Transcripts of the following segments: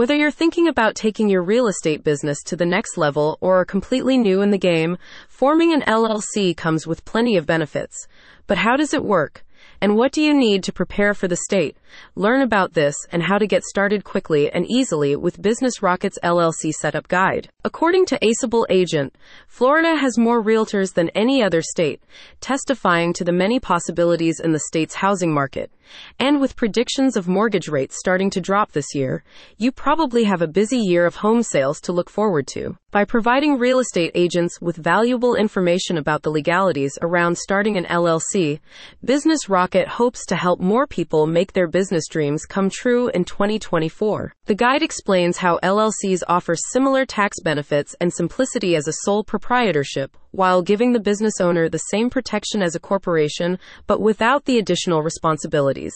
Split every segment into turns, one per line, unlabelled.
Whether you're thinking about taking your real estate business to the next level or are completely new in the game, forming an LLC comes with plenty of benefits. But how does it work? And what do you need to prepare for the state? Learn about this and how to get started quickly and easily with Business Rocket's LLC Setup Guide. According to Aceable Agent, Florida has more realtors than any other state, testifying to the many possibilities in the state's housing market. And with predictions of mortgage rates starting to drop this year, you probably have a busy year of home sales to look forward to. By providing real estate agents with valuable information about the legalities around starting an LLC, Business Rocket hopes to help more people make their business dreams come true in 2024. The guide explains how LLCs offer similar tax benefits and simplicity as a sole proprietorship, while giving the business owner the same protection as a corporation, but without the additional responsibilities.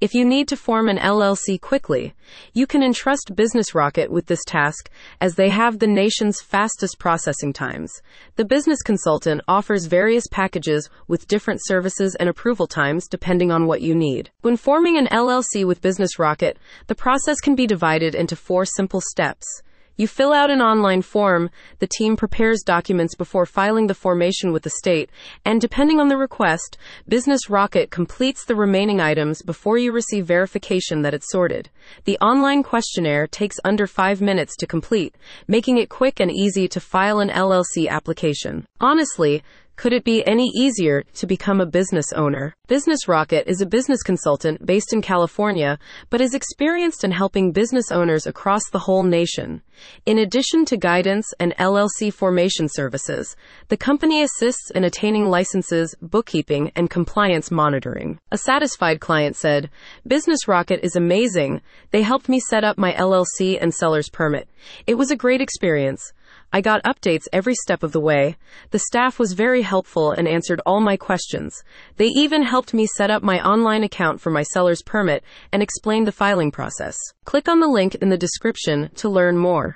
If you need to form an LLC quickly, you can entrust Business Rocket with this task as they have the nation's fastest processing times. The business consultant offers various packages with different services and approval times depending on what you need. When forming an LLC with Business Rocket, the process can be divided into four simple steps. You fill out an online form, the team prepares documents before filing the formation with the state, and depending on the request, Business Rocket completes the remaining items before you receive verification that it's sorted. The online questionnaire takes under five minutes to complete, making it quick and easy to file an LLC application. Honestly, could it be any easier to become a business owner? Business Rocket is a business consultant based in California, but is experienced in helping business owners across the whole nation. In addition to guidance and LLC formation services, the company assists in attaining licenses, bookkeeping, and compliance monitoring. A satisfied client said, Business Rocket is amazing. They helped me set up my LLC and seller's permit. It was a great experience. I got updates every step of the way. The staff was very helpful and answered all my questions. They even helped me set up my online account for my seller's permit and explained the filing process. Click on the link in the description to learn more.